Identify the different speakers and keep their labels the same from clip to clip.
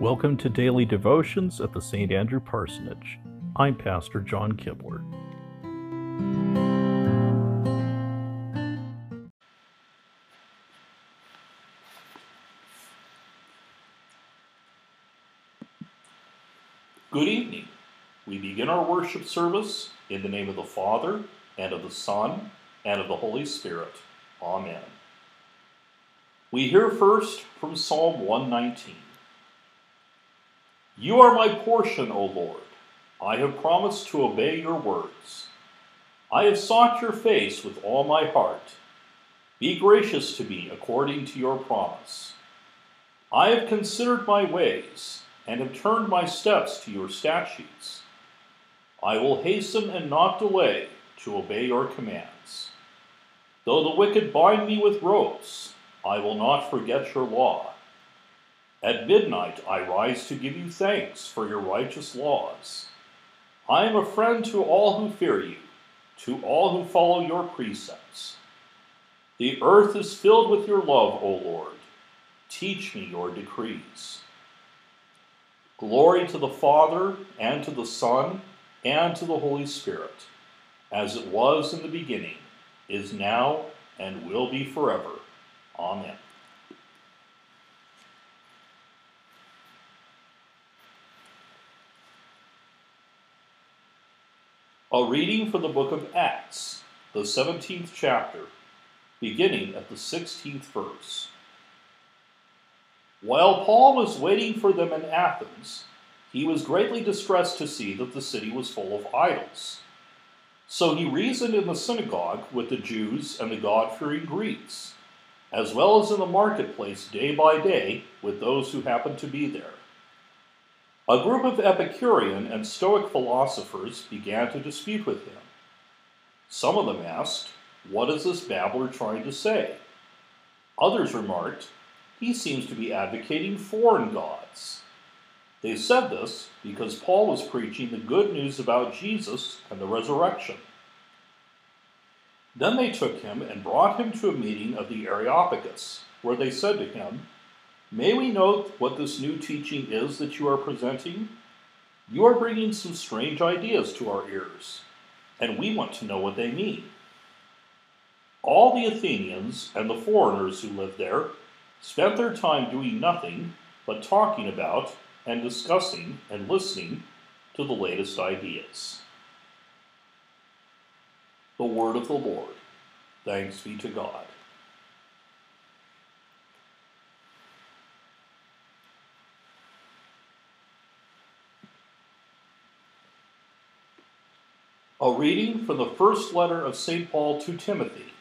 Speaker 1: Welcome to Daily Devotions at the St. Andrew Parsonage. I'm Pastor John Kibler.
Speaker 2: Good evening. We begin our worship service in the name of the Father, and of the Son, and of the Holy Spirit. Amen. We hear first from Psalm 119. You are my portion, O Lord. I have promised to obey your words. I have sought your face with all my heart. Be gracious to me according to your promise. I have considered my ways and have turned my steps to your statutes. I will hasten and not delay to obey your commands. Though the wicked bind me with ropes, I will not forget your law. At midnight I rise to give you thanks for your righteous laws. I am a friend to all who fear you, to all who follow your precepts. The earth is filled with your love, O Lord. Teach me your decrees. Glory to the Father, and to the Son, and to the Holy Spirit, as it was in the beginning, is now, and will be forever. Amen. A reading from the book of Acts, the 17th chapter, beginning at the 16th verse. While Paul was waiting for them in Athens, he was greatly distressed to see that the city was full of idols. So he reasoned in the synagogue with the Jews and the God fearing Greeks, as well as in the marketplace day by day with those who happened to be there. A group of Epicurean and Stoic philosophers began to dispute with him. Some of them asked, What is this babbler trying to say? Others remarked, He seems to be advocating foreign gods. They said this because Paul was preaching the good news about Jesus and the resurrection. Then they took him and brought him to a meeting of the Areopagus, where they said to him, May we note what this new teaching is that you are presenting? You are bringing some strange ideas to our ears, and we want to know what they mean. All the Athenians and the foreigners who lived there spent their time doing nothing but talking about and discussing and listening to the latest ideas. The Word of the Lord. Thanks be to God. A reading from the first letter of St. Paul to Timothy,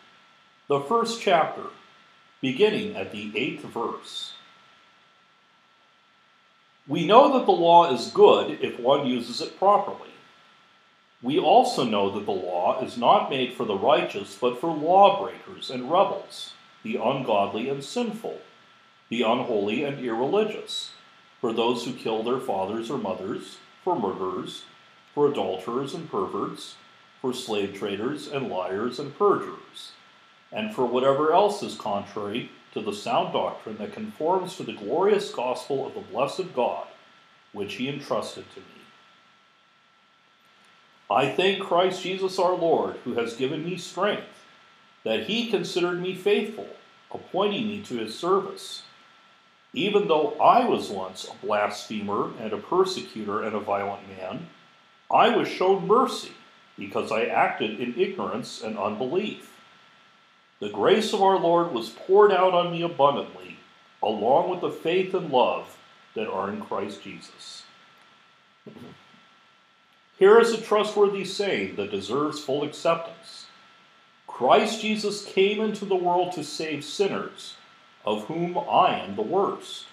Speaker 2: the first chapter, beginning at the eighth verse. We know that the law is good if one uses it properly. We also know that the law is not made for the righteous, but for lawbreakers and rebels, the ungodly and sinful, the unholy and irreligious, for those who kill their fathers or mothers, for murderers for adulterers and perverts, for slave traders and liars and perjurers, and for whatever else is contrary to the sound doctrine that conforms to the glorious gospel of the blessed God, which he entrusted to me. I thank Christ Jesus our Lord, who has given me strength, that he considered me faithful, appointing me to his service. Even though I was once a blasphemer and a persecutor and a violent man, I was shown mercy because I acted in ignorance and unbelief. The grace of our Lord was poured out on me abundantly, along with the faith and love that are in Christ Jesus. Here is a trustworthy saying that deserves full acceptance Christ Jesus came into the world to save sinners, of whom I am the worst.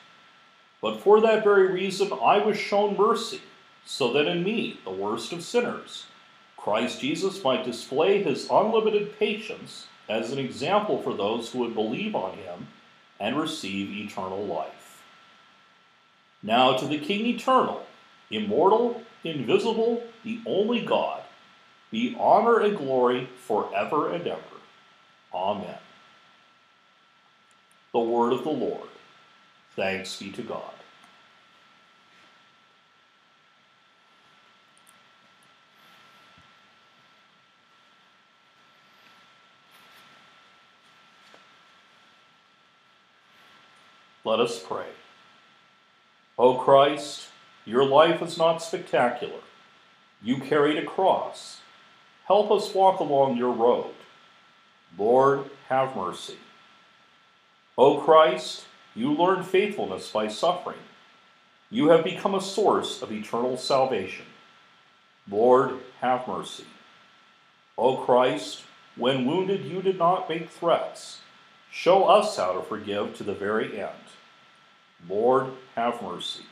Speaker 2: But for that very reason I was shown mercy so that in me, the worst of sinners, Christ Jesus might display his unlimited patience as an example for those who would believe on him and receive eternal life. Now to the King eternal, immortal, invisible, the only God, be honor and glory forever and ever. Amen. The word of the Lord. Thanks be to God. Let us pray. O Christ, your life is not spectacular. You carried a cross. Help us walk along your road. Lord, have mercy. O Christ, you learned faithfulness by suffering. You have become a source of eternal salvation. Lord, have mercy. O Christ, when wounded, you did not make threats. Show us how to forgive to the very end. Lord, have mercy.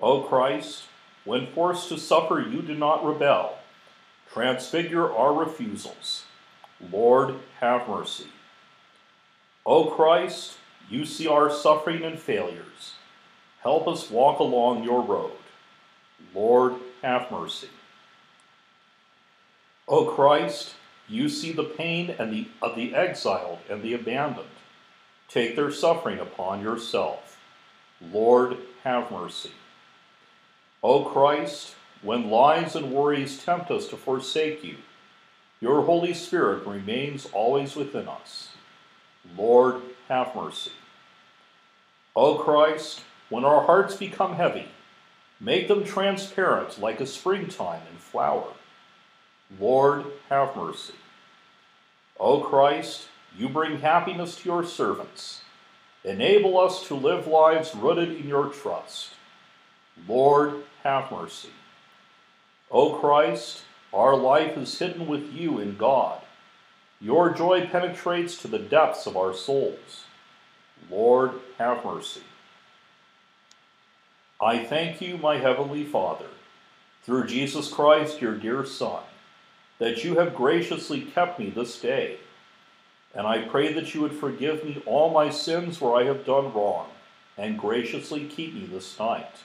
Speaker 2: O Christ, when forced to suffer, you do not rebel. Transfigure our refusals. Lord, have mercy. O Christ, you see our suffering and failures. Help us walk along your road. Lord, have mercy. O Christ, you see the pain and the, of the exiled and the abandoned. Take their suffering upon yourself. Lord, have mercy. O Christ, when lies and worries tempt us to forsake you, your Holy Spirit remains always within us. Lord, have mercy. O Christ, when our hearts become heavy, make them transparent like a springtime in flower. Lord, have mercy. O Christ, you bring happiness to your servants. Enable us to live lives rooted in your trust. Lord, have mercy. O Christ, our life is hidden with you in God. Your joy penetrates to the depths of our souls. Lord, have mercy. I thank you, my heavenly Father, through Jesus Christ, your dear Son, that you have graciously kept me this day. And I pray that you would forgive me all my sins where I have done wrong, and graciously keep me this night.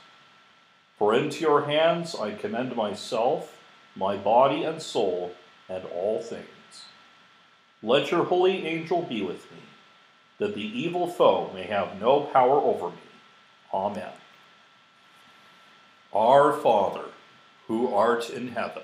Speaker 2: For into your hands I commend myself, my body and soul, and all things. Let your holy angel be with me, that the evil foe may have no power over me. Amen. Our Father, who art in heaven,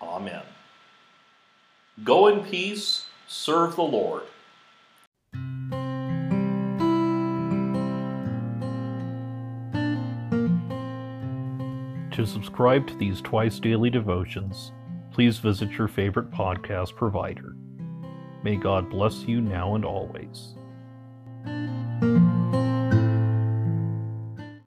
Speaker 2: Amen. Go in peace, serve the Lord.
Speaker 1: To subscribe to these twice daily devotions, please visit your favorite podcast provider. May God bless you now and always.